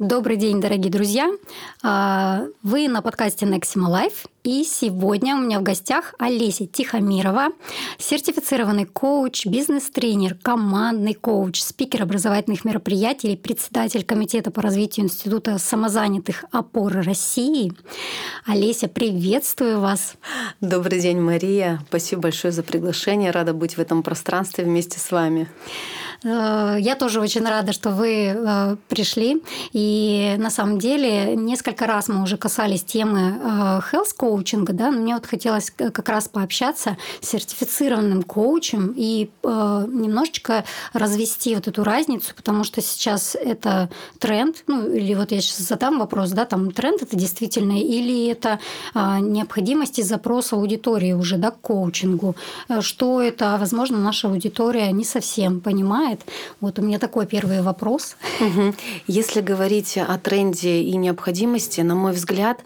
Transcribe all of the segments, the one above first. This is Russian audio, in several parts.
Добрый день, дорогие друзья! А, вы на подкасте Nexima Life, и сегодня у меня в гостях Олеся Тихомирова, сертифицированный коуч, бизнес-тренер, командный коуч, спикер образовательных мероприятий, председатель Комитета по развитию Института самозанятых опор России. Олеся, приветствую вас! Добрый день, Мария! Спасибо большое за приглашение. Рада быть в этом пространстве вместе с вами. Э, я тоже очень рада, что вы э, пришли. И на самом деле несколько раз мы уже касались темы э, health коучинга, да, мне вот хотелось как раз пообщаться с сертифицированным коучем и немножечко развести вот эту разницу, потому что сейчас это тренд, ну или вот я сейчас задам вопрос, да, там тренд это действительно или это необходимость и запрос аудитории уже, да, к коучингу, что это, возможно, наша аудитория не совсем понимает, знает. Вот у меня такой первый вопрос. Если говорить о тренде и необходимости, на мой взгляд,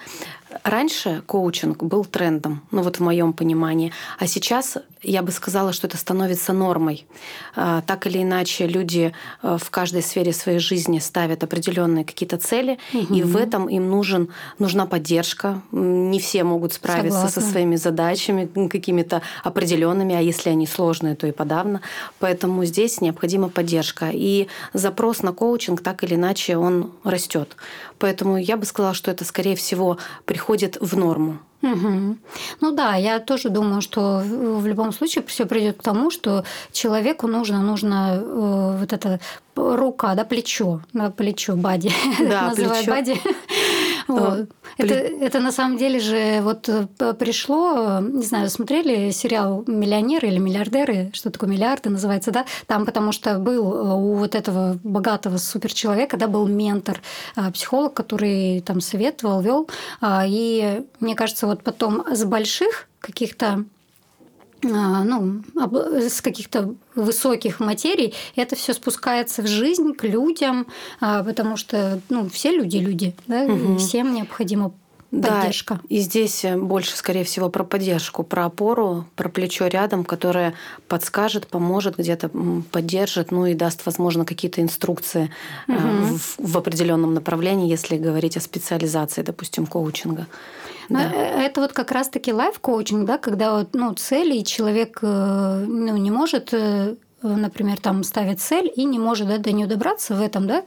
Раньше коучинг был трендом, ну вот в моем понимании, а сейчас я бы сказала, что это становится нормой. А, так или иначе, люди э, в каждой сфере своей жизни ставят определенные какие-то цели, угу. и в этом им нужен, нужна поддержка. Не все могут справиться Согласна. со своими задачами какими-то определенными, а если они сложные, то и подавно. Поэтому здесь необходима поддержка. И запрос на коучинг так или иначе он растет. Поэтому я бы сказала, что это, скорее всего, приходит в норму. Угу. Ну да, я тоже думаю, что в любом случае все придет к тому, что человеку нужно, нужно э, вот это рука, да, плечо, да, плечо, бади, да, называют бади. Вот. Это, это на самом деле же вот э, пришло, не знаю, смотрели сериал «Миллионеры» или «Миллиардеры», что такое «Миллиарды» называется, да? Там потому что был э, у вот этого богатого суперчеловека, да, был ментор, э, психолог, который там советовал, вел. А, и мне кажется, вот потом с больших каких-то ну, с каких-то высоких материй, это все спускается в жизнь к людям, а, потому что ну, все люди люди, да, угу. всем необходимо поддержка. Да, и здесь больше, скорее всего, про поддержку, про опору, про плечо рядом, которое подскажет, поможет, где-то поддержит, ну и даст, возможно, какие-то инструкции угу. в, в определенном направлении, если говорить о специализации, допустим, коучинга. Да. Э, это вот как раз-таки лайф-коучинг, да, когда вот, ну, цели, и человек э, ну, не может, э, например, там ставить цель и не может да, до нее добраться в этом, да?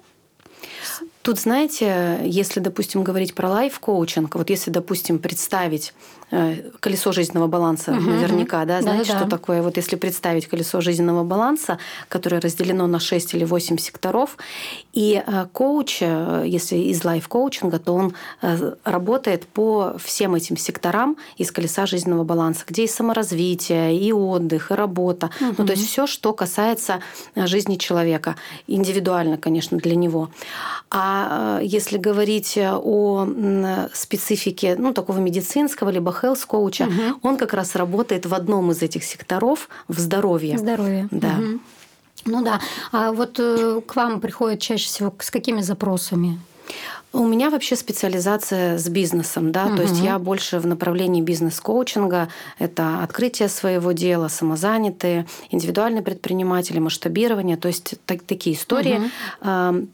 Тут, знаете, если, допустим, говорить про лайф-коучинг, вот если, допустим, представить Э, колесо жизненного баланса угу, наверняка, да, знаете, да, что такое? Вот если представить колесо жизненного баланса, которое разделено на 6 или 8 секторов, и э, коуч, э, если из лайф-коучинга, то он работает по всем этим секторам из колеса жизненного баланса, где и саморазвитие, и отдых, и работа, угу. ну то есть все, что касается жизни человека, индивидуально, конечно, для него. А если говорить о специфике, ну такого медицинского либо health коуча, угу. он как раз работает в одном из этих секторов в здоровье. Здоровье. Да. Угу. Ну да. А вот э, к вам приходят чаще всего с какими запросами? У меня вообще специализация с бизнесом, да, угу. то есть я больше в направлении бизнес-коучинга. Это открытие своего дела, самозанятые, индивидуальные предприниматели, масштабирование, то есть так, такие истории. Угу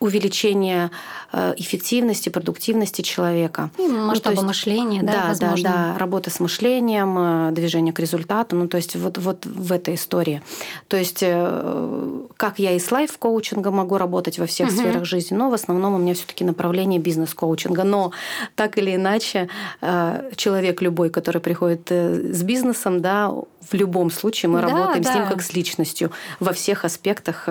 увеличение э, эффективности, продуктивности человека. И масштаба ну, есть, мышления, да, да, возможно. да, да, работа с мышлением, э, движение к результату, ну то есть вот, вот в этой истории. То есть э, как я и с лайф-коучингом могу работать во всех угу. сферах жизни, но в основном у меня все таки направление бизнес-коучинга. Но так или иначе человек любой, который приходит с бизнесом, да, в любом случае мы да, работаем да. с ним как с личностью во всех аспектах.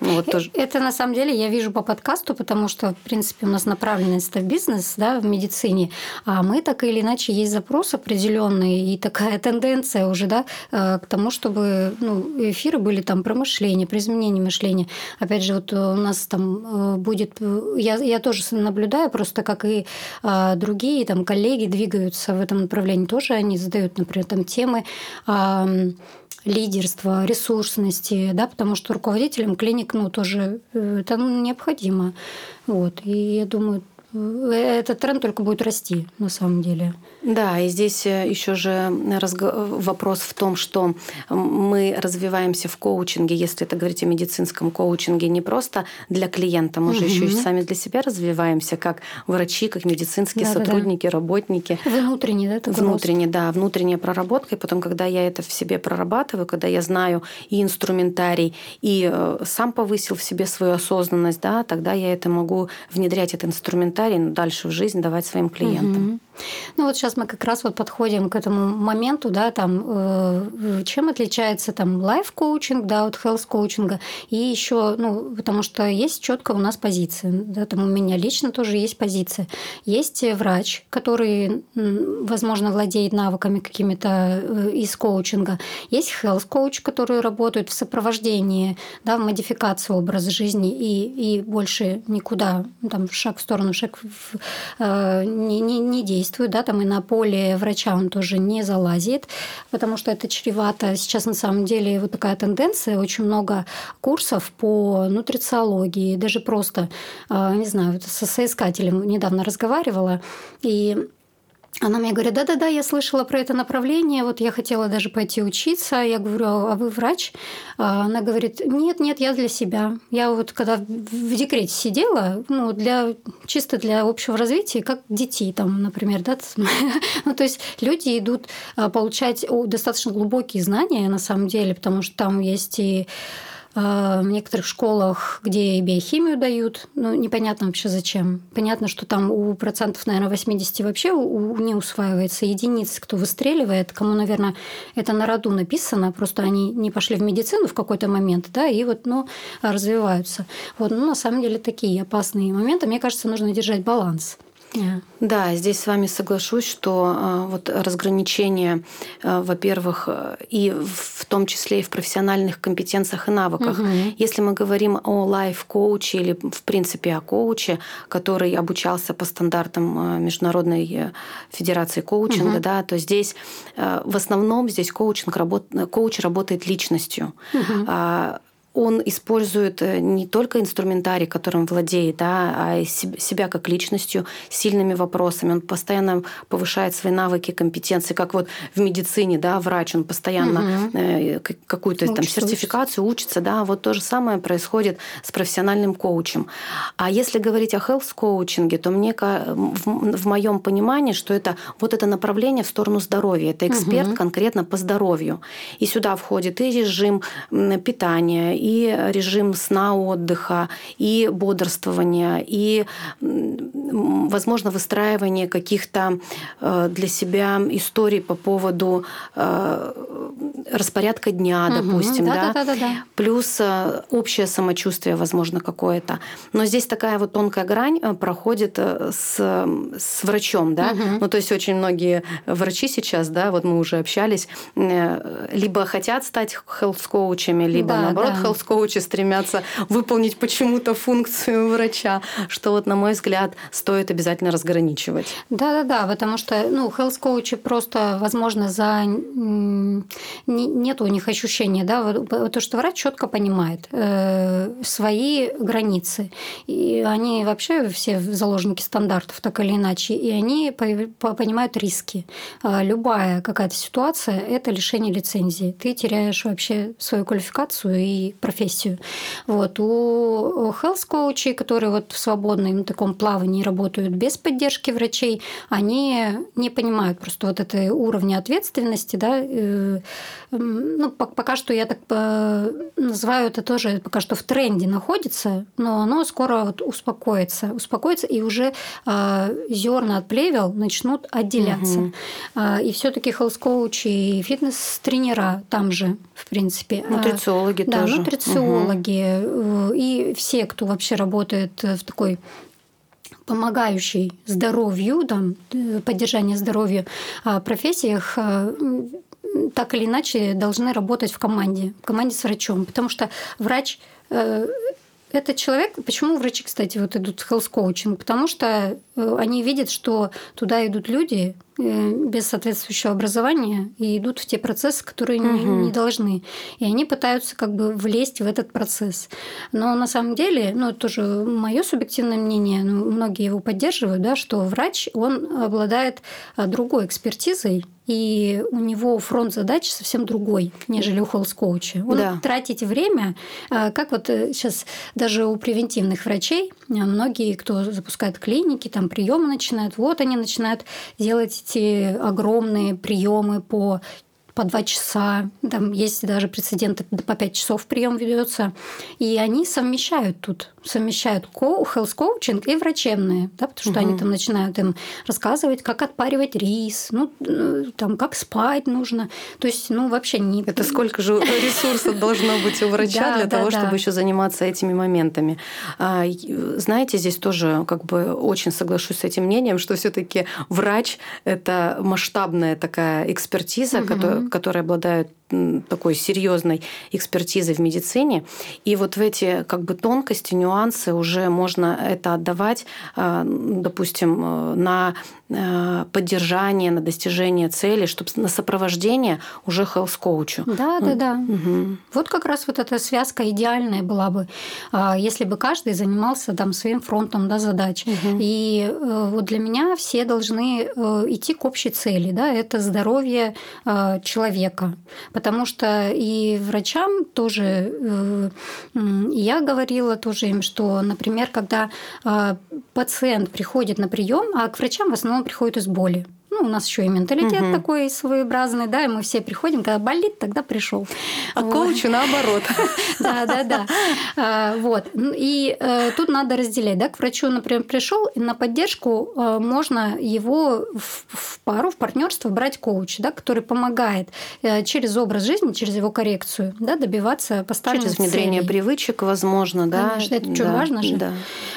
Ну, вот тоже. Это на самом деле я вижу вижу по подкасту, потому что, в принципе, у нас направленность в бизнес, да, в медицине, а мы так или иначе есть запрос определенный и такая тенденция уже, да, э, к тому, чтобы ну, эфиры были там про мышление, про изменение мышления. Опять же, вот у нас там э, будет, я, я тоже наблюдаю просто, как и а, другие там коллеги двигаются в этом направлении, тоже они задают, например, там темы лидерства, ресурсности, да, потому что руководителям клиник, ну, тоже э, это необходимо. Вот. И я думаю, этот тренд только будет расти на самом деле. Да, и здесь э, еще же вопрос в том, что мы развиваемся в коучинге, если это говорить о медицинском коучинге, не просто для клиента, мы угу. же еще и сами для себя развиваемся, как врачи, как медицинские да, сотрудники, да, да. работники. Внутренний, да, такой Внутренний, рост. да, внутренняя проработка. И потом, когда я это в себе прорабатываю, когда я знаю и инструментарий, и э, сам повысил в себе свою осознанность, да, тогда я это могу внедрять этот инструментарий ну, дальше в жизнь, давать своим клиентам. Угу. Ну вот сейчас мы как раз вот подходим к этому моменту, да, там, э, чем отличается там лайф-коучинг, да, от health-коучинга, и еще, ну, потому что есть четко у нас позиция, да, там у меня лично тоже есть позиция. Есть врач, который, возможно, владеет навыками какими-то э, из коучинга. Есть health-коуч, который работает в сопровождении, да, в модификации образа жизни и, и больше никуда, там, шаг в сторону, шаг в, э, не, не, не действует действует, да, там и на поле врача он тоже не залазит, потому что это чревато. Сейчас на самом деле вот такая тенденция, очень много курсов по нутрициологии, даже просто, а, не знаю, со соискателем недавно разговаривала, и она мне говорит, да-да-да, я слышала про это направление, вот я хотела даже пойти учиться. Я говорю, а вы врач? А она говорит, нет-нет, я для себя. Я вот когда в декрете сидела, ну, для, чисто для общего развития, как детей там, например, да, ну, то есть люди идут а, получать достаточно глубокие знания на самом деле, потому что там есть и а, в некоторых школах, где биохимию дают, ну, непонятно вообще зачем. Понятно, что там у процентов, наверное, 80 вообще у, не усваивается единиц, кто выстреливает, кому, наверное, это на роду написано, просто они не пошли в медицину в какой-то момент, да, и вот, ну, развиваются. Вот, ну, на самом деле такие опасные моменты. Мне кажется, нужно держать баланс. Yeah. Да, здесь с вами соглашусь, что э, вот разграничение, э, во-первых, э, и в том числе и в профессиональных компетенциях и навыках. Угу. Если мы говорим о лайф-коуче или, в принципе, о коуче, который обучался по стандартам Международной Федерации коучинга, угу. да, то здесь в основном здесь коучинг работ... коуч работает личностью. Угу он использует э, не только инструментарий, которым владеет, да, а себя как личностью, сильными вопросами. Он постоянно повышает свои навыки, компетенции, как вот в медицине, да, врач, он постоянно угу. какую-то там сертификацию учится, да, вот то же самое происходит с профессиональным коучем. А если говорить о health коучинге, то мне в, в моем понимании, что это вот это направление в сторону здоровья, это эксперт угу. конкретно по здоровью, и сюда входит и режим питания и режим сна, отдыха, и бодрствования, и, возможно, выстраивание каких-то э, для себя историй по поводу э, распорядка дня, угу, допустим, да, да? Да, да, да. плюс э, общее самочувствие, возможно, какое-то. Но здесь такая вот тонкая грань проходит с, с врачом, да. Угу. Ну, то есть очень многие врачи сейчас, да, вот мы уже общались, либо хотят стать health-коучами, либо да, наоборот да health-коучи стремятся выполнить почему-то функцию врача, что вот, на мой взгляд, стоит обязательно разграничивать. Да-да-да, потому что ну, health-коучи просто, возможно, за... нет у них ощущения, да, то, что врач четко понимает э, свои границы. И они вообще все заложники стандартов, так или иначе, и они понимают риски. А любая какая-то ситуация – это лишение лицензии. Ты теряешь вообще свою квалификацию и профессию. Вот. У health коучей, которые вот в свободном таком плавании работают без поддержки врачей, они не понимают просто вот этой уровня ответственности. Да? Э, ну, пока что я так называю это тоже пока что в тренде находится, но оно скоро вот успокоится. Успокоится, и уже а, зерна от плевел начнут отделяться. Угу. И все-таки health коучи и фитнес-тренера там же, в принципе. Нутрициологи да, тоже. Нутрициологи угу. и все, кто вообще работает в такой помогающей здоровью, там, э, поддержание здоровья а, профессиях, так или иначе должны работать в команде, в команде с врачом, потому что врач это человек, почему врачи, кстати, вот идут в health коучинг? Потому что они видят, что туда идут люди, э, без соответствующего образования и идут в те процессы, которые угу. не, не должны. И они пытаются как бы влезть в этот процесс. Но на самом деле, ну, это тоже мое субъективное мнение, ну, многие его поддерживают, да, что врач, он обладает а, другой экспертизой, и у него фронт задач совсем другой, нежели у холст-коуча. Он да. тратить время, а, как вот сейчас э, даже у превентивных врачей, а, многие, кто запускает клиники, там приемы начинают, вот они начинают делать эти огромные приемы по по два часа, там есть даже прецеденты, по пять часов прием ведется, и они совмещают тут совмещают health коучинг и врачебные, да, потому что угу. они там начинают им рассказывать, как отпаривать рис, ну, э, там, как спать нужно. То есть, ну, вообще не... Это сколько же ресурсов должно быть у врача для того, чтобы еще заниматься этими моментами. А, знаете, здесь тоже как бы очень соглашусь с этим мнением, что все таки врач – это масштабная такая экспертиза, которая обладает такой серьезной экспертизой в медицине. И вот в эти как бы тонкости, нюансы уже можно это отдавать, а, допустим, э, на поддержание, на достижение цели, чтобы на сопровождение уже health-коучу. Да, да, да. Угу. Вот как раз вот эта связка идеальная была бы, а, если бы каждый занимался там своим фронтом да, задач. Угу. И э, вот для меня все должны идти к общей цели, да, это здоровье человека потому что и врачам тоже, э, я говорила тоже им, что, например, когда пациент приходит на прием, а к врачам в основном приходят из боли. Ну, у нас еще и менталитет угу. такой своеобразный, да, и мы все приходим, когда болит, тогда пришел. А вот. коучу наоборот. Да, да, да. А, вот. И э, тут надо разделять, да, к врачу, например, пришел, и на поддержку э, можно его в пару, в партнерство брать коуч, да, который помогает э, через образ жизни, через его коррекцию, да, добиваться поставленных Через внедрение привычек, возможно, да. Конечно, это что, важно же. Да.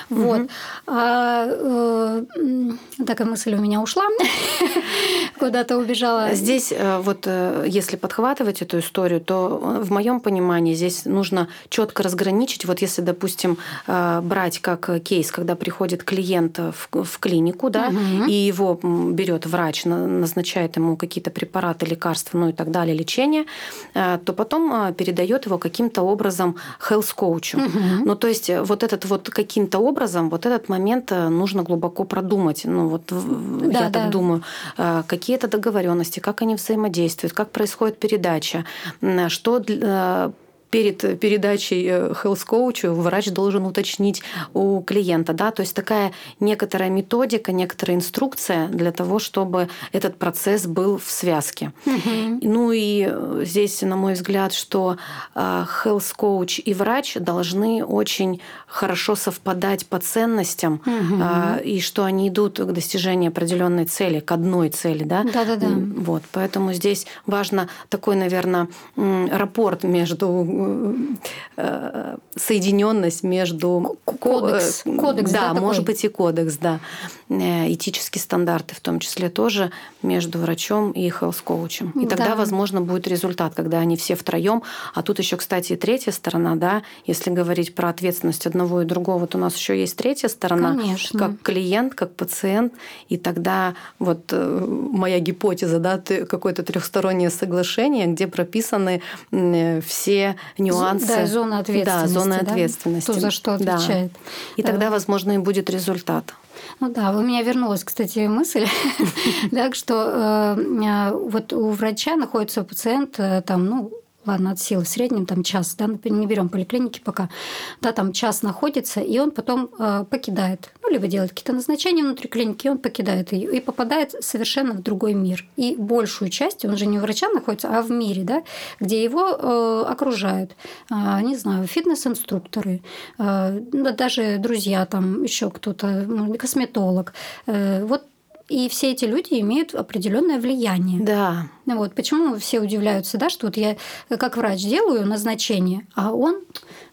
Вот. А, такая мысль у меня ушла. куда-то убежала. Здесь э, вот э, если подхватывать эту историю, то э, в моем понимании здесь нужно четко разграничить. Вот если, допустим, брать как кейс, когда приходит клиент в, в клинику, да, угу. и его берет врач, назначает ему какие-то препараты, лекарства, ну и так далее, лечение, то потом передает его каким-то образом health коучу. Угу. Ну то есть вот этот вот каким-то образом вот этот момент нужно глубоко продумать. Ну вот да, я да. так думаю. Э, какие-то договоренности, как они взаимодействуют, как происходит передача, что э, перед передачей э, health coach врач должен уточнить у клиента. Да? То есть такая некоторая методика, некоторая инструкция для того, чтобы этот процесс был в связке. Угу. Ну и э, здесь, на мой взгляд, что э, health coach и врач должны очень хорошо совпадать по ценностям, угу. и что они идут к достижению определенной цели, к одной цели. Да? Да, да, да. Вот, поэтому здесь важно такой, наверное, рапорт между Э, соединенность между кодекс, э, кодекс да, да может такой? быть и кодекс, да, этические стандарты в том числе тоже между врачом и health-коучем. И тогда, да. возможно, будет результат, когда они все втроем. А тут еще, кстати, и третья сторона, да, если говорить про ответственность одного и другого, то у нас еще есть третья сторона, Конечно. как клиент, как пациент, и тогда вот моя гипотеза, да, какое-то трехстороннее соглашение, где прописаны все нюансы. Да, зона ответственности. Да, зона ответственности. Кто за что отвечает. Да. И тогда, возможно, и будет результат. Ну да, у меня вернулась, кстати, мысль, так что э, вот у врача находится пациент, э, там, ну, ладно, от силы в среднем там час, да, не берем поликлиники пока, да, там час находится, и он потом э, покидает, либо делает какие-то назначения внутри клиники, он покидает ее и попадает совершенно в другой мир. И большую часть, он же не у врача находится, а в мире, да, где его э, окружают, э, не знаю, фитнес-инструкторы, э, даже друзья там, еще кто-то, ну, косметолог. Э, вот и все эти люди имеют определенное влияние. Да. Вот почему все удивляются, да, что вот я как врач делаю назначение, а он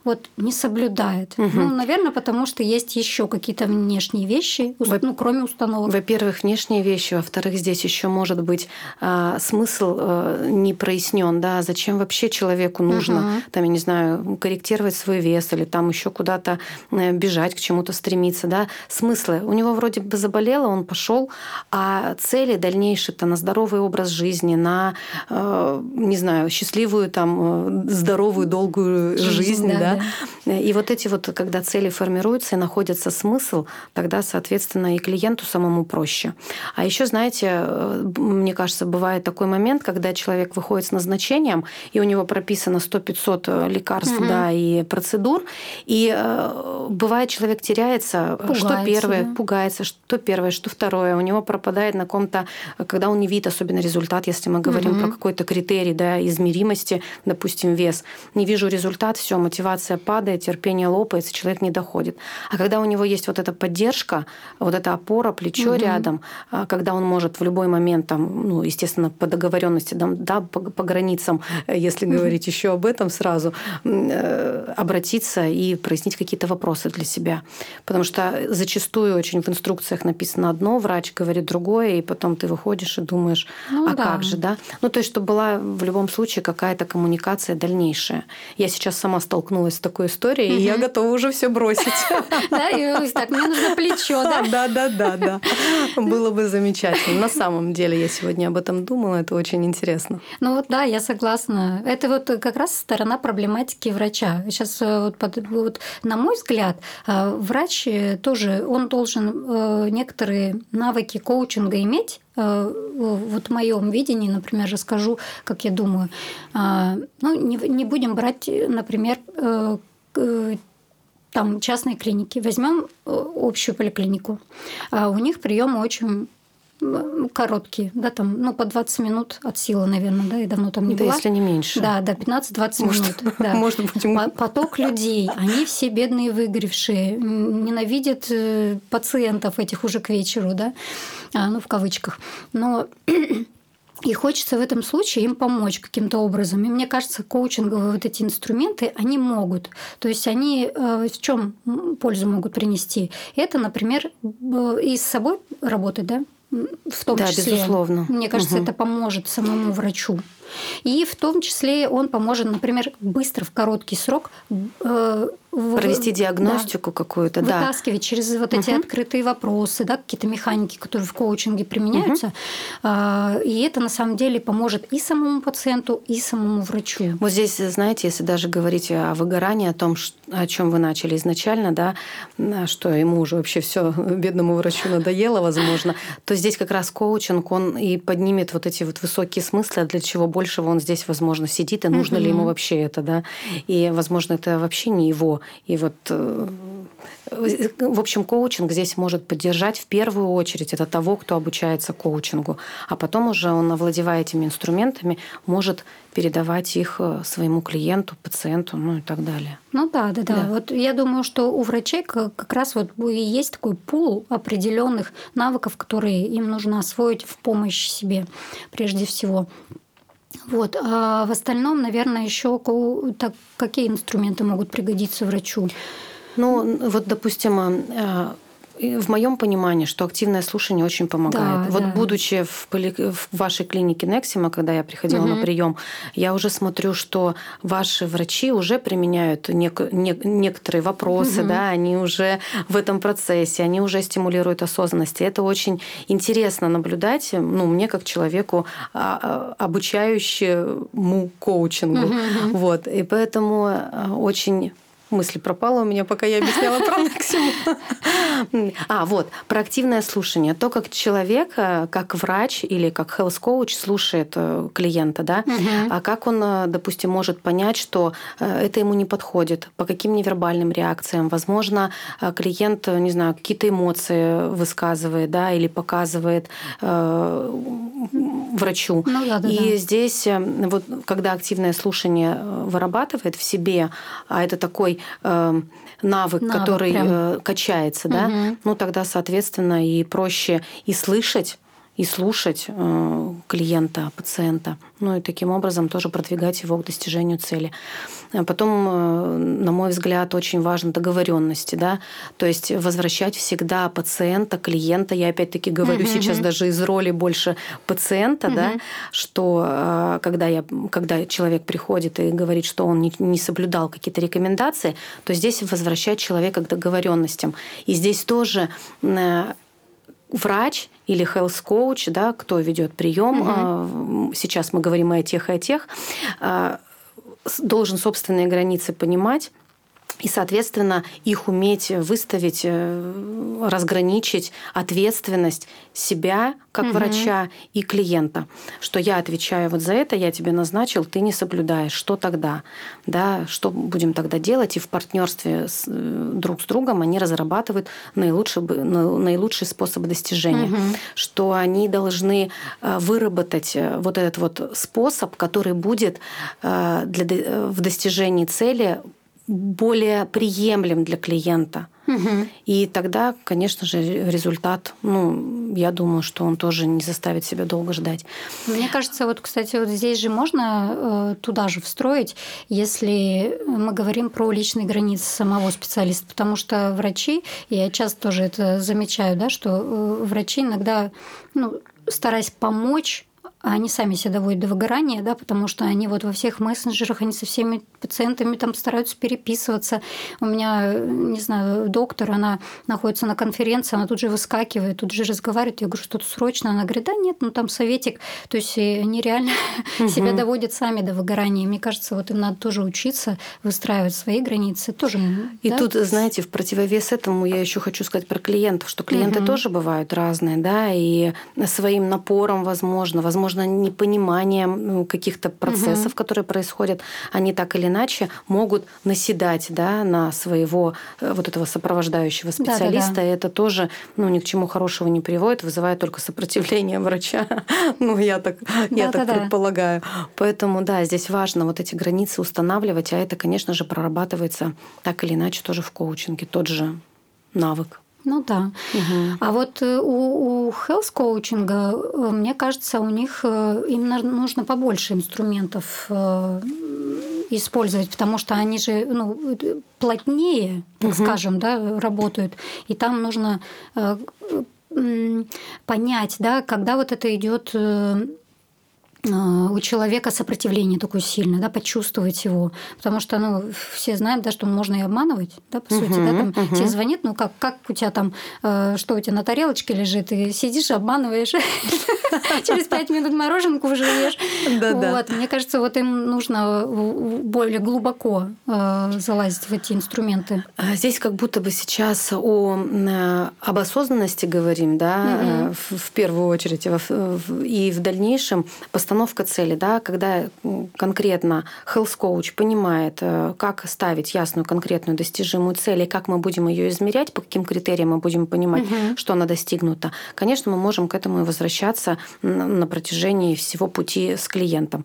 вот не соблюдает. Угу. Ну, наверное, потому что есть еще какие-то внешние вещи, ну, кроме установок. Во-первых, внешние вещи, во-вторых, здесь еще может быть а, смысл а, не прояснен, да, зачем вообще человеку нужно, угу. там, я не знаю, корректировать свой вес или там еще куда-то э, бежать, к чему-то стремиться, да, смыслы. У него вроде бы заболело, он пошел, а цели дальнейшие-то на здоровый образ жизни, на, э, не знаю, счастливую там э, здоровую долгую жизнь, жизнь да, да? Да. И вот эти вот, когда цели формируются и находится смысл, тогда, соответственно, и клиенту самому проще. А еще, знаете, э, мне кажется, бывает такой момент, когда человек выходит с назначением, и у него прописано 100-500 лекарств угу. да, и процедур, и э, бывает, человек теряется, пугается, что первое, да. пугается, что первое, что второе, у него пропадает на ком-то, когда он не видит особенно результат, если мы говорим угу. про какой-то критерий да, измеримости, допустим, вес, не вижу результат, все, мотивация падает, терпение лопается, человек не доходит. А когда у него есть вот эта поддержка, вот эта опора, плечо угу. рядом, а, когда он может в любой момент, там, ну, естественно, по договоренности, да, по, по границам, если угу. говорить еще об этом сразу, э, обратиться и прояснить какие-то вопросы для себя. Потому что зачастую очень в инструкциях написано одно, врач говорит другое, и потом ты выходишь и думаешь, ну, а да. как же, да? Ну, то есть, чтобы была в любом случае какая-то коммуникация дальнейшая. Я сейчас сама столкнулась с такой историей, и я готова уже все бросить. Да, и так, мне нужно плечо, да? Да, да, да, да. Было бы замечательно. На самом деле я сегодня об этом думала, это очень интересно. Ну вот да, я согласна. Это вот как раз сторона проблематики врача. Сейчас э, вот, под, вот на мой взгляд, э, врач тоже, он должен э, некоторые навыки коучинга иметь, вот в моем видении, например, расскажу, как я думаю. Ну, не, не будем брать, например, там частные клиники. Возьмем общую поликлинику. У них приемы очень короткие, да, там, ну, по 20 минут от силы, наверное, да, и давно там не да, была. если не меньше. Да, да, 15-20 минут. Да. Может быть, Поток людей, они все бедные, выгоревшие, ненавидят э, пациентов этих уже к вечеру, да, а, ну, в кавычках. Но и хочется в этом случае им помочь каким-то образом. И мне кажется, коучинговые вот эти инструменты, они могут. То есть они э, в чем пользу могут принести? Это, например, и с собой работать, да, в том да, числе. безусловно. Мне кажется, угу. это поможет самому врачу. И в том числе он поможет, например, быстро в короткий срок э, провести диагностику да, какую-то, да. Вытаскивать через вот эти угу. открытые вопросы, да, какие-то механики, которые в коучинге применяются. Угу. И это на самом деле поможет и самому пациенту, и самому врачу. Вот здесь, знаете, если даже говорить о выгорании, о том, о чем вы начали изначально, да, что ему уже вообще все бедному врачу надоело, возможно, то здесь как раз коучинг, он и поднимет вот эти вот высокие смыслы, а для чего большего он здесь, возможно, сидит, и нужно угу. ли ему вообще это, да. И, возможно, это вообще не его и вот э, в общем, коучинг здесь может поддержать в первую очередь это того, кто обучается коучингу, а потом уже он, овладевая этими инструментами, может передавать их э, своему клиенту, пациенту, ну и так далее. Ну да, да, да. да. Вот я думаю, что у врачей как раз вот и есть такой пул определенных навыков, которые им нужно освоить в помощь себе прежде всего. Вот. А в остальном, наверное, еще так, какие инструменты могут пригодиться врачу? Ну, вот, допустим, а, в моем понимании, что активное слушание очень помогает. Да, вот да. будучи в, поли... в вашей клинике Нексима, когда я приходила угу. на прием, я уже смотрю, что ваши врачи уже применяют нек... Не... некоторые вопросы, угу. да, они уже в этом процессе, они уже стимулируют осознанность. И это очень интересно наблюдать, ну, мне как человеку, а, а, обучающему коучингу. Угу. Вот. И поэтому очень мысль пропала у меня, пока я объясняла про Максиму. А, вот, про активное слушание. То, как человек, э, как врач или как health coach слушает э, клиента, да, а как он, э, допустим, может понять, что это ему не подходит, по каким невербальным реакциям. Возможно, клиент, не знаю, какие-то эмоции высказывает, да, или показывает врачу. Ну, да, да, и да. здесь, вот, когда активное слушание вырабатывает в себе, а это такой э, навык, навык, который прям. Э, качается, да, угу. ну тогда, соответственно, и проще и слышать, и слушать э, клиента, пациента. Ну и таким образом тоже продвигать его к достижению цели. А потом, э, на мой взгляд, очень важно договоренности, да, то есть возвращать всегда пациента, клиента. Я опять-таки говорю uh-huh, сейчас даже из роли больше пациента, uh-huh. да, что э, когда я, когда человек приходит и говорит, что он не, не соблюдал какие-то рекомендации, то здесь возвращать человека к договоренностям. И здесь тоже врач или health coach, да, кто ведет прием, угу. сейчас мы говорим и о тех, и о тех, должен собственные границы понимать и, соответственно, их уметь выставить, э, разграничить ответственность себя как угу. врача и клиента, что я отвечаю вот за это, я тебе назначил, ты не соблюдаешь, что тогда, да, что будем тогда делать, и в партнерстве с, э, друг с другом они разрабатывают наилучший, наилучший способ достижения, угу. что они должны э, выработать вот этот вот способ, который будет для, в достижении цели более приемлем для клиента. Угу. И тогда, конечно же, результат, ну, я думаю, что он тоже не заставит себя долго ждать. Мне кажется, вот, кстати, вот здесь же можно э, туда же встроить, если мы говорим про личные границы самого специалиста, потому что врачи, я часто тоже это замечаю, да, что э, врачи иногда, ну, стараясь помочь они сами себя доводят до выгорания, да, потому что они вот во всех мессенджерах, они со всеми пациентами там стараются переписываться. У меня, не знаю, доктор, она находится на конференции, она тут же выскакивает, тут же разговаривает. Я говорю, что-то срочно. Она говорит, да нет, ну там советик. То есть они реально угу. себя доводят сами до выгорания. Мне кажется, вот им надо тоже учиться выстраивать свои границы. Тоже, И да? тут, знаете, в противовес этому я еще хочу сказать про клиентов, что клиенты угу. тоже бывают разные, да, и своим напором, возможно, возможно, возможно, непониманием каких-то процессов, угу. которые происходят, они так или иначе могут наседать да, на своего э, вот этого сопровождающего специалиста. Да, да, да. И это тоже ну, ни к чему хорошего не приводит, вызывает только сопротивление врача. ну, я так, я так предполагаю. Поэтому, да, здесь важно вот эти границы устанавливать, а это, конечно же, прорабатывается так или иначе тоже в коучинге, тот же навык. Ну да. Угу. А вот э, у, у health коучинга, э, мне кажется, у них э, им нужно побольше инструментов использовать, потому что они же ну, плотнее, так угу. скажем, да, работают. И там нужно понять, да, когда вот это идет у человека сопротивление такое сильное, да, почувствовать его. Потому что, ну, все знают, да, что можно и обманывать, да, по сути, uh-huh, да, там uh-huh. тебе звонит, ну, как, как у тебя там, э, что у тебя на тарелочке лежит, и сидишь, обманываешь, через пять минут мороженку жуешь. Вот, мне кажется, вот им нужно более глубоко э, залазить в эти инструменты. А здесь как будто бы сейчас о, э, об осознанности говорим, да, в, первую очередь, и в дальнейшем постановка цели, да, когда конкретно health coach понимает, э, как ставить ясную, конкретную, достижимую цель и как мы будем ее измерять, по каким критериям мы будем понимать, угу. что она достигнута, конечно, мы можем к этому и возвращаться на протяжении всего пути с клиентом.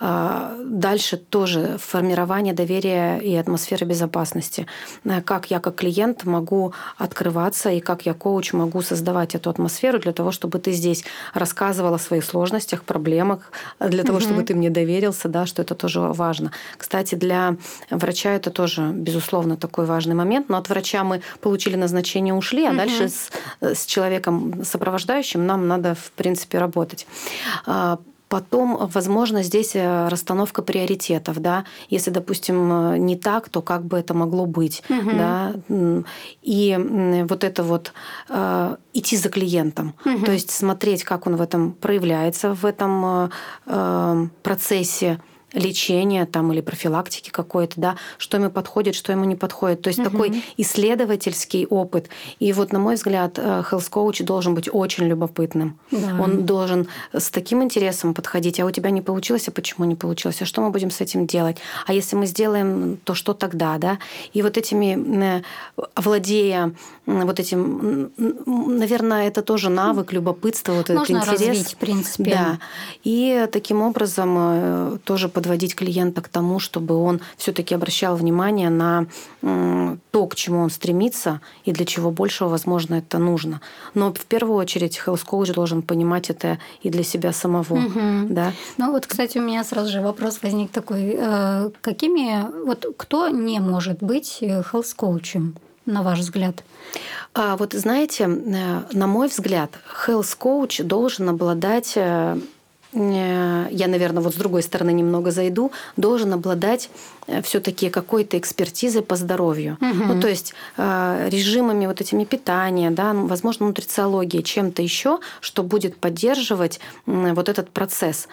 А, дальше тоже формирование доверия и атмосферы безопасности. Э, как я как клиент могу открываться и как я коуч могу создавать эту атмосферу для того, чтобы ты здесь рассказывала о своих сложностях, проблемах, для того, чтобы ты мне доверился, да, что это тоже важно. Кстати, для врача это тоже, безусловно, такой важный момент. Но от врача мы получили назначение, ушли, а дальше с, с человеком сопровождающим нам надо, в принципе, работать. А, Потом, возможно, здесь э, расстановка приоритетов, да. Если, допустим, э, не так, то как бы это могло быть, угу. да. И вот это вот э, идти за клиентом, угу. то есть смотреть, как он в этом проявляется, в этом процессе лечения там, или профилактики какой-то, да, что ему подходит, что ему не подходит. То есть угу. такой исследовательский опыт. И вот, на мой взгляд, э, health coach должен быть очень любопытным. Да. Он должен с таким интересом подходить, а у тебя не получилось, а почему не получилось, а что мы будем с этим делать, а если мы сделаем, то что тогда, да? И вот этими, владея вот этим, наверное, это тоже навык, любопытство, вот Можно этот интерес. развить, в принципе. Да. И таким образом э, тоже под подводить клиента к тому, чтобы он все-таки обращал внимание на то, к чему он стремится и для чего большего, возможно, это нужно. Но в первую очередь health coach должен понимать это и для себя самого. Угу. Да? Ну вот, кстати, у меня сразу же вопрос возник такой. Э, какими, вот кто не может быть health коучем, на ваш взгляд? А вот знаете, э, на мой взгляд, health coach должен обладать э, я, наверное, вот с другой стороны немного зайду, должен обладать Э, все-таки какой-то экспертизы по здоровью. Угу. Ну, то есть э, режимами вот этими питания, да, ну, возможно, нутрициологией, чем-то еще, что будет поддерживать вот этот процесс.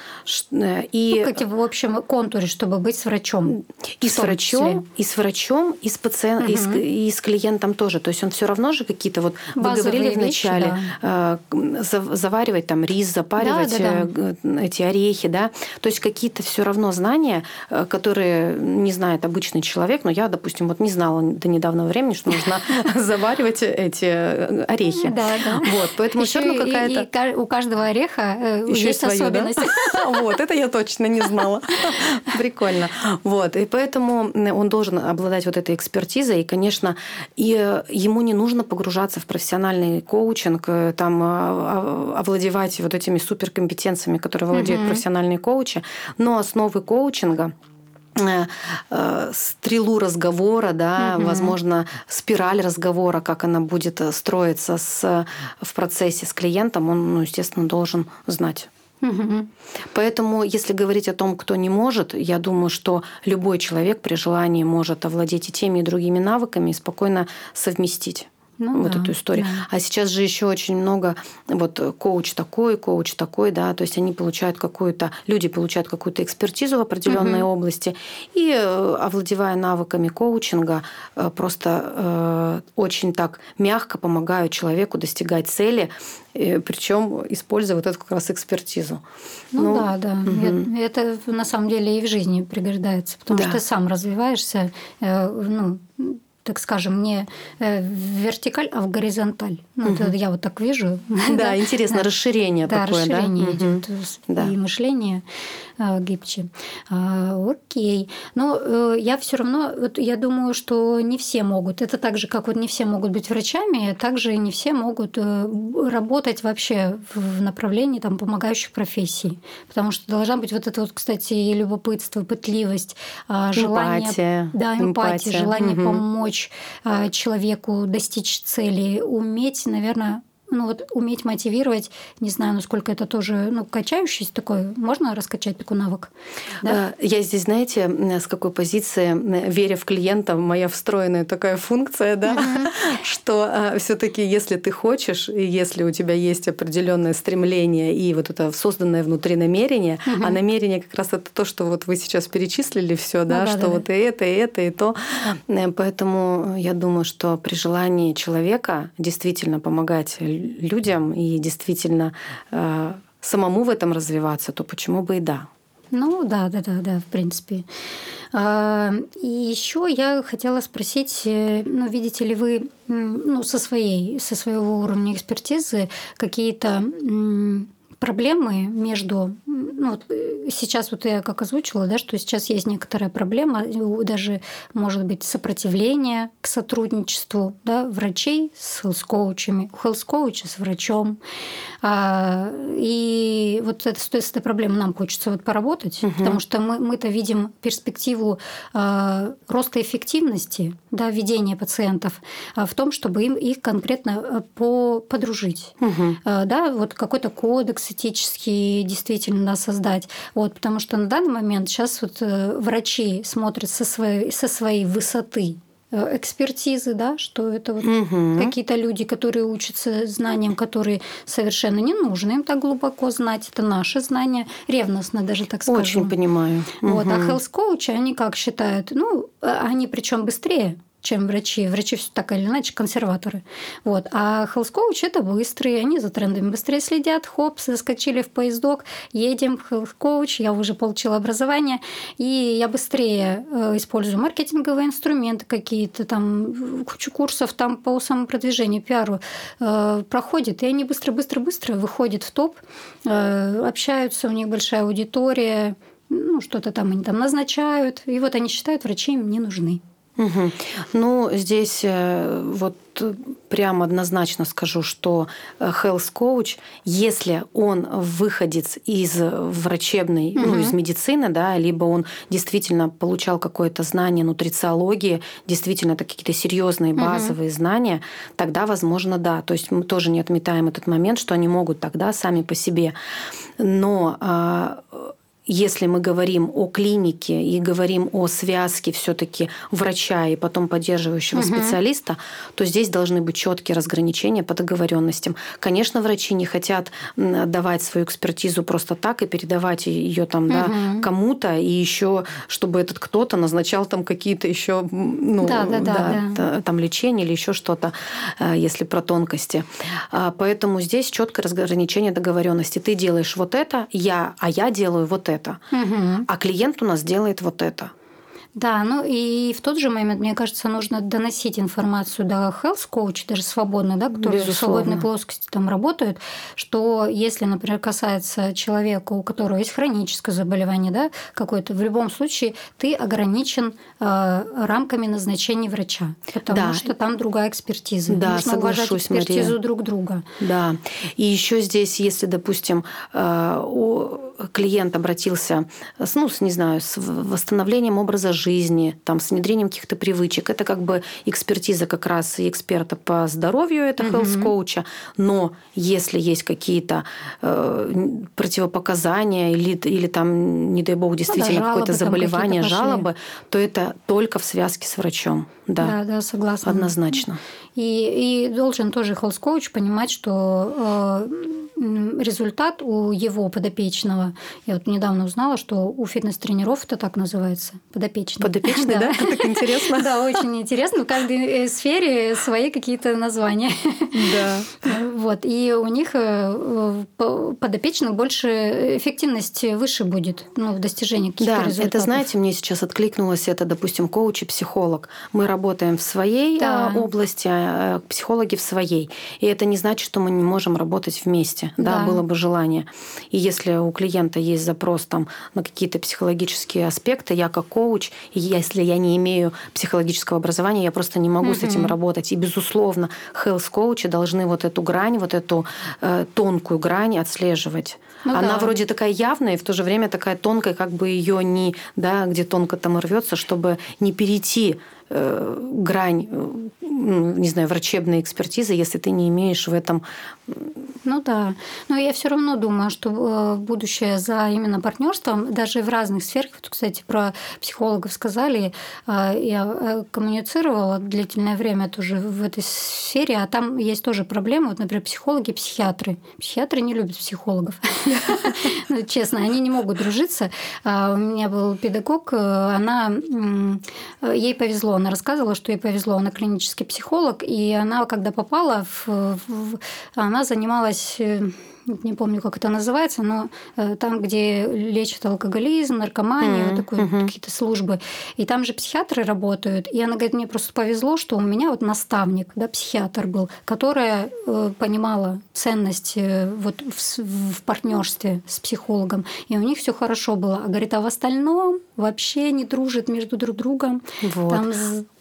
Э, и ну, в общем контуре, чтобы быть с врачом. И с врачом, и с врачом, и с пациентом, угу. и, с, и с клиентом тоже. То есть он все равно же какие-то вот вы говорили вначале да. заваривать там рис, запаривать да, да, да. эти орехи, да. То есть какие-то все равно знания, которые не знает обычный человек, но я, допустим, вот не знала до недавнего времени, что нужно заваривать эти э, орехи. Да, да. Вот, поэтому все равно какая-то... у каждого ореха э, Еще есть особенность. Вот, это я точно не знала. Прикольно. Вот, и поэтому он должен обладать вот этой экспертизой, и, конечно, и э, ему не нужно погружаться в профессиональный коучинг, там а, а, овладевать вот этими суперкомпетенциями, которые владеют профессиональные коучи, но основы коучинга стрелу разговора, да, угу. возможно, спираль разговора, как она будет э, строиться с, в процессе с клиентом, он, ну, естественно, должен знать. Угу. Поэтому, если говорить о том, кто не может, я думаю, что любой человек при желании может овладеть и теми, и другими навыками и спокойно совместить ну, вот да, эту историю. Да. А сейчас же еще очень много вот коуч такой, коуч такой, да, то есть они получают какую-то, люди получают какую-то экспертизу в определенной угу. области и, э, овладевая навыками коучинга, э, просто э, очень так мягко помогают человеку достигать цели, причем используя вот эту как раз экспертизу. Ну, ну да, да. Угу. Это на самом деле и в жизни пригождается, потому да. что ты сам развиваешься, ну, так скажем, не э, в вертикаль, а в горизонталь. Ну, угу. это я вот так вижу. Да, интересно, расширение да, такое, расширение да? идет да. и мышление а, гибче. А, окей. Но э, я все равно, вот я думаю, что не все могут. Это так же, как вот не все могут быть врачами, также не все могут э, работать вообще в направлении там, помогающих профессий. Потому что должна быть вот это вот, кстати, любопытство, пытливость, а, желание... Эмпатия. Да, эмпатия, эмпатия. желание угу. помочь человеку достичь цели, уметь, наверное, ну вот уметь мотивировать, не знаю, насколько это тоже, ну, качающийся такой, можно раскачать такой навык? Да? Я здесь, знаете, с какой позиции, веря в клиента, моя встроенная такая функция, да, что а, все таки если ты хочешь, и если у тебя есть определенное стремление и вот это созданное внутри намерение, а намерение как раз это то, что вот вы сейчас перечислили все, ну да, что вот и это, и это, и то. Э, поэтому я думаю, что при желании человека действительно помогать людям и действительно э, самому в этом развиваться, то почему бы и да? Ну да, да, да, да, в принципе. А, и еще я хотела спросить, э, ну, видите ли вы, ну, со своей, со своего уровня экспертизы какие-то проблемы между ну, вот э, сейчас вот я как озвучила, да, что сейчас есть некоторая проблема, даже может быть сопротивление к сотрудничеству да, врачей с хелс-коучами, хелс-коуча с врачом. А, и вот это, с этой проблемой нам хочется вот поработать, угу. потому что мы, мы-то видим перспективу а, роста эффективности да, ведения пациентов а, в том, чтобы им их конкретно по, подружить. Угу. Да, вот какой-то кодекс этический действительно да, создать. Вот, потому что на данный момент сейчас вот э, врачи смотрят со своей, со своей высоты э, экспертизы, да, что это вот угу. какие-то люди, которые учатся знаниям, которые совершенно не нужны им так глубоко знать. Это наши знания, ревностно даже так скажем. Очень понимаю. Вот, угу. а health coach, они как считают? Ну, а, они причем быстрее чем врачи. Врачи все так или иначе консерваторы. Вот. А health coach это быстрые, они за трендами быстрее следят. Хоп, заскочили в поездок, едем, health coach, я уже получила образование, и я быстрее э, использую маркетинговые инструменты какие-то, там кучу курсов там по самопродвижению, пиару э, проходит, и они быстро-быстро-быстро выходят в топ, э, общаются, у них большая аудитория, ну, что-то там они там назначают, и вот они считают, врачи им не нужны. Угу. Ну, здесь э, вот прямо однозначно скажу, что э, health coach, если он выходец из врачебной, угу. ну, из медицины, да, либо он действительно получал какое-то знание нутрициологии, действительно это какие-то серьезные базовые угу. знания, тогда, возможно, да. То есть мы тоже не отметаем этот момент, что они могут тогда сами по себе. Но а, если мы говорим о клинике и говорим о связке все-таки врача и потом поддерживающего угу. специалиста, то здесь должны быть четкие разграничения по договоренностям. Конечно, врачи не хотят давать свою экспертизу просто так и передавать ее там угу. да, кому-то, и еще чтобы этот кто-то назначал там какие-то еще ну, да, да, да, да, там лечение или еще что-то, э, если про тонкости. А, поэтому здесь четкое разграничение договоренности. Ты делаешь вот это, я, а я делаю вот это это, угу. а клиент у нас делает вот это. Да, ну и в тот же момент, мне кажется, нужно доносить информацию до health coach, даже свободно, да, которые Безусловно. в свободной плоскости там работают, что если, например, касается человека, у которого есть хроническое заболевание, да, какое-то, в любом случае ты ограничен э, рамками назначения врача, потому да. что там другая экспертиза. Да, нужно уважать экспертизу Мария. друг друга. Да, и еще здесь, если, допустим, э, клиент обратился, ну, с, не знаю, с восстановлением образа жизни, жизни, там, с внедрением каких-то привычек. Это как бы экспертиза как раз и эксперта по здоровью, это health коуча. Но если есть какие-то э, противопоказания или, или там, не дай бог, действительно ну, да, какое-то заболевание, жалобы, то это только в связке с врачом. Да, да, да согласна. Однозначно. И, и должен тоже health коуч понимать, что э, результат у его подопечного. Я вот недавно узнала, что у фитнес-тренеров это так называется. Подопечный. Подопечный, да? Так интересно. Да, очень интересно. В каждой сфере свои какие-то названия. Да. Вот. И у них э, подопечных больше эффективность выше будет ну, в достижении каких-то результатов. Да, это, знаете, мне сейчас откликнулось, это, допустим, коуч и психолог. Мы работаем в своей да. области, а психологи в своей. И это не значит, что мы не можем работать вместе да, да, было бы желание. И если у клиента есть запрос там, на какие-то психологические аспекты, я как коуч, и если я не имею психологического образования, я просто не могу угу. с этим работать. И, безусловно, health-коучи должны вот эту грань, вот эту э, тонкую грань отслеживать. Ну, Она да. вроде такая явная, и в то же время такая тонкая, как бы ее не, да, где тонко там рвется, чтобы не перейти э, грань, э, не знаю, врачебной экспертизы, если ты не имеешь в этом ну да. Но я все равно думаю, что э, будущее за именно партнерством, даже в разных сферах, вот, кстати, про психологов сказали, э, я э, коммуницировала длительное время тоже в этой сфере, а там есть тоже проблемы, вот, например, психологи, психиатры. Психиатры не любят психологов. Ну, честно, они не могут дружиться. А у меня был педагог, она ей повезло, она рассказывала, что ей повезло, она клинический психолог, и она, когда попала в, она занималась э, не помню, как это называется, но э, там, где лечат алкоголизм, наркоманию, mm-hmm. такие mm-hmm. какие-то службы. И там же психиатры работают. И она говорит, мне просто повезло, что у меня вот наставник, да, психиатр был, которая э, понимала ценность э, вот в, в партнерстве с психологом. И у них все хорошо было. А говорит, а в остальном вообще не дружит между друг другом. Вот. Там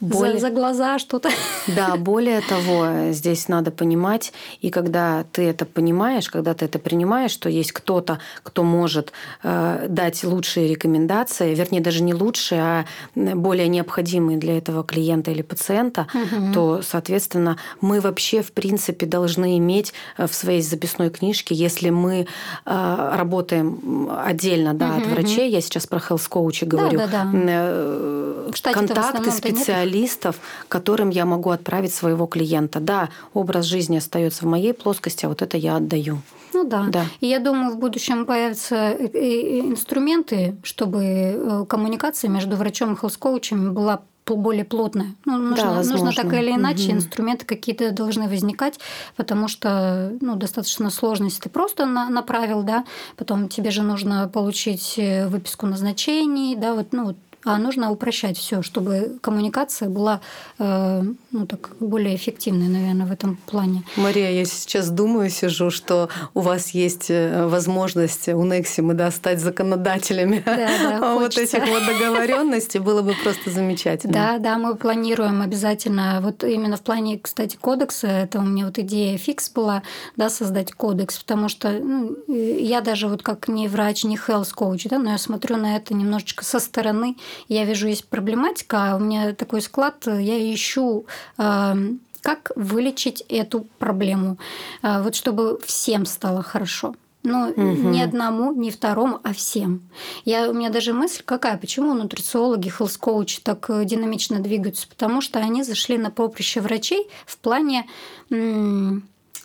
более... за, за глаза что-то. Да, более того, здесь надо понимать, и когда ты это понимаешь, когда когда ты это принимаешь, что есть кто-то, кто может э, дать лучшие рекомендации, вернее, даже не лучшие, а более необходимые для этого клиента или пациента, угу. то, соответственно, мы вообще, в принципе, должны иметь э, в своей записной книжке, если мы э, работаем отдельно да, угу, от врачей, я сейчас про health коуча говорю, да, да, да. контакты специалистов, которым я могу отправить своего клиента. Да, образ жизни остается в моей плоскости, а вот это я отдаю. Ну да. да. И я думаю, в будущем появятся инструменты, чтобы э, коммуникация между врачом и хелс-коучем была более плотная. Ну, нужно, да, нужно так или иначе, угу. инструменты какие-то должны возникать, потому что ну, достаточно сложно, если ты просто на, направил, да, потом тебе же нужно получить э, выписку назначений, да, вот, ну, нужно упрощать все, чтобы коммуникация была э, ну, так, более эффективной, наверное, в этом плане. Мария, я сейчас думаю, сижу, что у вас есть э, возможность у Нексимы да, стать законодателями да, да, вот этих вот договоренностей. Было бы просто замечательно. Да, да, мы планируем обязательно. Вот именно в плане, кстати, кодекса, это у меня вот идея фикс была, да, создать кодекс, потому что ну, я даже вот как не врач, не health coach, да, но я смотрю на это немножечко со стороны я вижу, есть проблематика, а у меня такой склад, я ищу эм, как вылечить эту проблему, э, вот чтобы всем стало хорошо. Ну, угу. не одному, не второму, а всем. Я, у меня даже мысль какая, почему нутрициологи, хелс-коучи так э, динамично двигаются? Потому что они зашли на поприще врачей в плане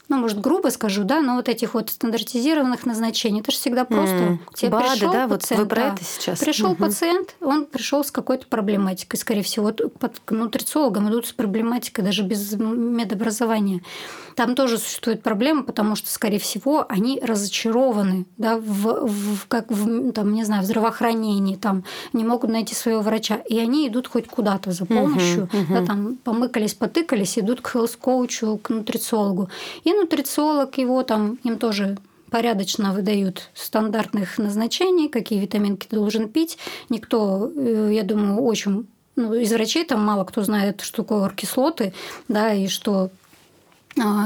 ну, может, грубо скажу, да, но вот этих вот стандартизированных назначений, это же всегда просто. Mm. Тебе БАДы, пришел да, пациент, вот вы да, это сейчас. Пришел угу. пациент, он пришел с какой-то проблематикой, скорее всего. Вот под нутрициологом идут с проблематикой даже без медобразования. Там тоже существует проблема, потому что, скорее всего, они разочарованы да, в, в, как в, там, не знаю, в здравоохранении, там, не могут найти своего врача. И они идут хоть куда-то за помощью, угу, да, там, помыкались, потыкались, идут к хелс-коучу, к нутрициологу. И нутрициолог его там, им тоже порядочно выдают стандартных назначений, какие витаминки должен пить. Никто, э, я думаю, очень ну, из врачей там мало кто знает, что такое оркислоты, да, и что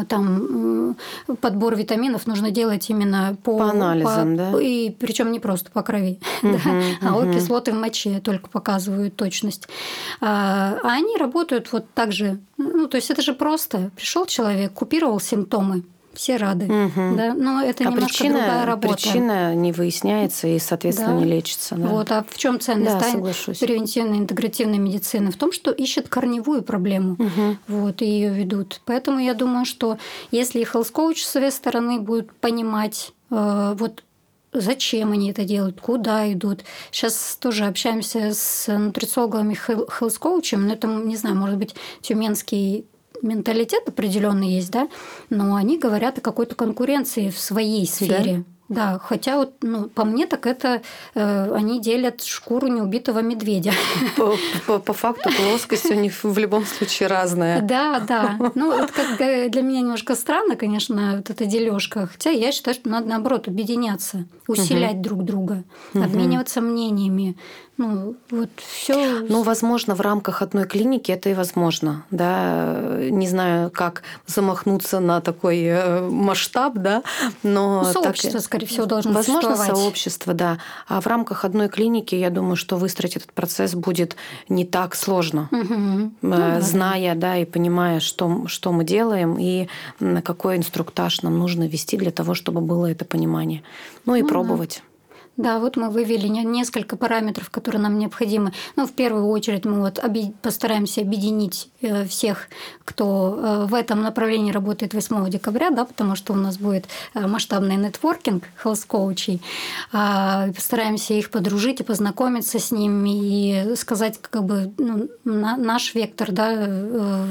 там подбор витаминов нужно делать именно по, по анализам, по, да? И причем не просто по крови, угу, да? угу. а кислоты в моче только показывают точность. А, а они работают вот так же. Ну, то есть это же просто. Пришел человек, купировал симптомы, все рады. Угу. Да? Но это а немножко причина, другая работа. Причина не выясняется и, соответственно, да. не лечится. Да. Вот. А в чем ценность да, превентивной интегративной медицины? В том, что ищет корневую проблему. Угу. Вот, и ее ведут. Поэтому я думаю, что если health coach с своей стороны будет понимать э, вот зачем они это делают, куда идут. Сейчас тоже общаемся с нутрициологами, хелс-коучем, но это, не знаю, может быть, тюменский менталитет определенный есть, да, но они говорят о какой-то конкуренции в своей сфере. Да? Да, хотя вот, ну, по мне, так это э, они делят шкуру неубитого медведя. По, по, по факту плоскость у них в любом случае разная. Да, да. Ну, это как для меня немножко странно, конечно, вот эта дележка. Хотя я считаю, что надо наоборот объединяться, усилять угу. друг друга, угу. обмениваться мнениями. Ну, вот все. Ну, возможно, в рамках одной клиники это и возможно. Да? Не знаю, как замахнуться на такой э, масштаб, да, но. Ну, сообщество, так... скорее всего, должно Возможно, сообщество, да. А в рамках одной клиники, я думаю, что выстроить этот процесс будет не так сложно, угу. зная, да, и понимая, что, что мы делаем и на какой инструктаж нам нужно вести для того, чтобы было это понимание. Ну и ну, пробовать. Да. Да, вот мы вывели несколько параметров, которые нам необходимы. Ну, в первую очередь мы вот постараемся объединить э, всех, кто э, в этом направлении работает 8 декабря, да, потому что у нас будет э, масштабный нетворкинг health-коучей. А, постараемся их подружить и познакомиться с ними и сказать как бы ну, наш вектор, да,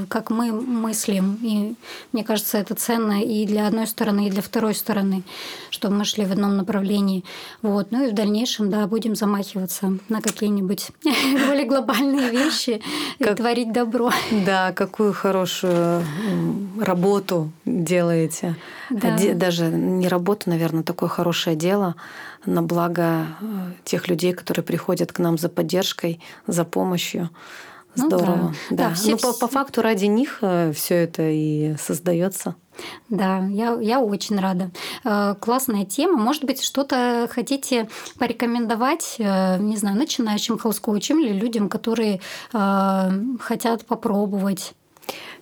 как мы мыслим. И мне кажется, это ценно и для одной стороны, и для второй стороны, чтобы мы шли в одном направлении. Вот. Ну и в дальнейшем, да, будем замахиваться на какие-нибудь более глобальные вещи и творить добро. Да, какую хорошую работу делаете. Да. Даже не работу, наверное, такое хорошее дело на благо э, тех людей, которые приходят к нам за поддержкой, за помощью. Здорово. Ну, да. Да. Да. Все... Ну, по, по факту ради них э, все это и создается. Да, я, я очень рада. Э, классная тема. Может быть, что-то хотите порекомендовать, э, не знаю, начинающим хелс-коучам или людям, которые хотят попробовать?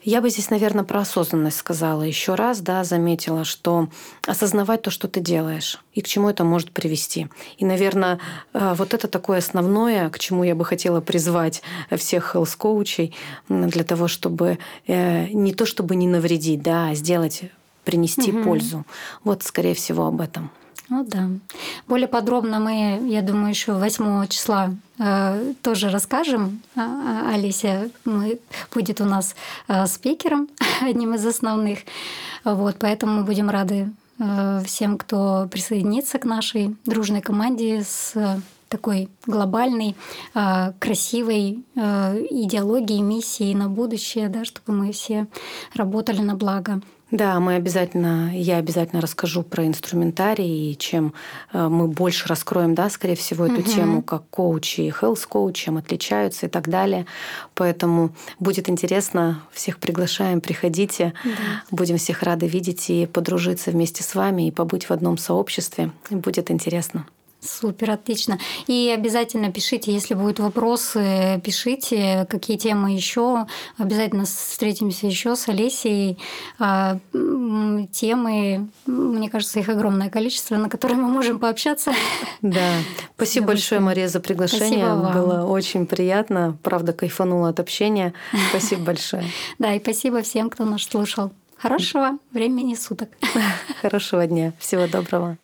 Я бы здесь, наверное, про осознанность сказала еще раз, да, заметила, что осознавать то, что ты делаешь, и к чему это может привести. И, наверное, э, вот это такое основное, к чему я бы хотела призвать всех health-коучей для того, чтобы э, не то, чтобы не навредить, да, а сделать, принести угу. пользу. Вот, скорее всего, об этом. Ну да. Более подробно мы, я думаю, еще 8 числа э, тоже расскажем. А, а, Алисия мы, будет у нас э, спикером, одним из основных. Вот, поэтому мы будем рады э, всем, кто присоединится к нашей дружной команде с такой глобальной, а, красивой а, идеологии, миссии на будущее, да, чтобы мы все работали на благо. Да, мы обязательно, я обязательно расскажу про инструментарий, и чем э, мы больше раскроем, да, скорее всего, эту угу. тему, как коучи и health коуч, чем отличаются и так далее. Поэтому будет интересно, всех приглашаем, приходите, да. будем всех рады видеть и подружиться вместе с вами и побыть в одном сообществе. Будет интересно. Супер, отлично. И обязательно пишите, если будут вопросы, пишите, какие темы еще. Обязательно встретимся еще с Олесей. А, темы, мне кажется, их огромное количество, на которые мы можем пообщаться. Да. Спасибо большое, Мария, за приглашение. Было очень приятно. Правда, кайфанула от общения. Спасибо большое. Да, и спасибо всем, кто нас слушал. Хорошего времени суток. Хорошего дня. Всего доброго.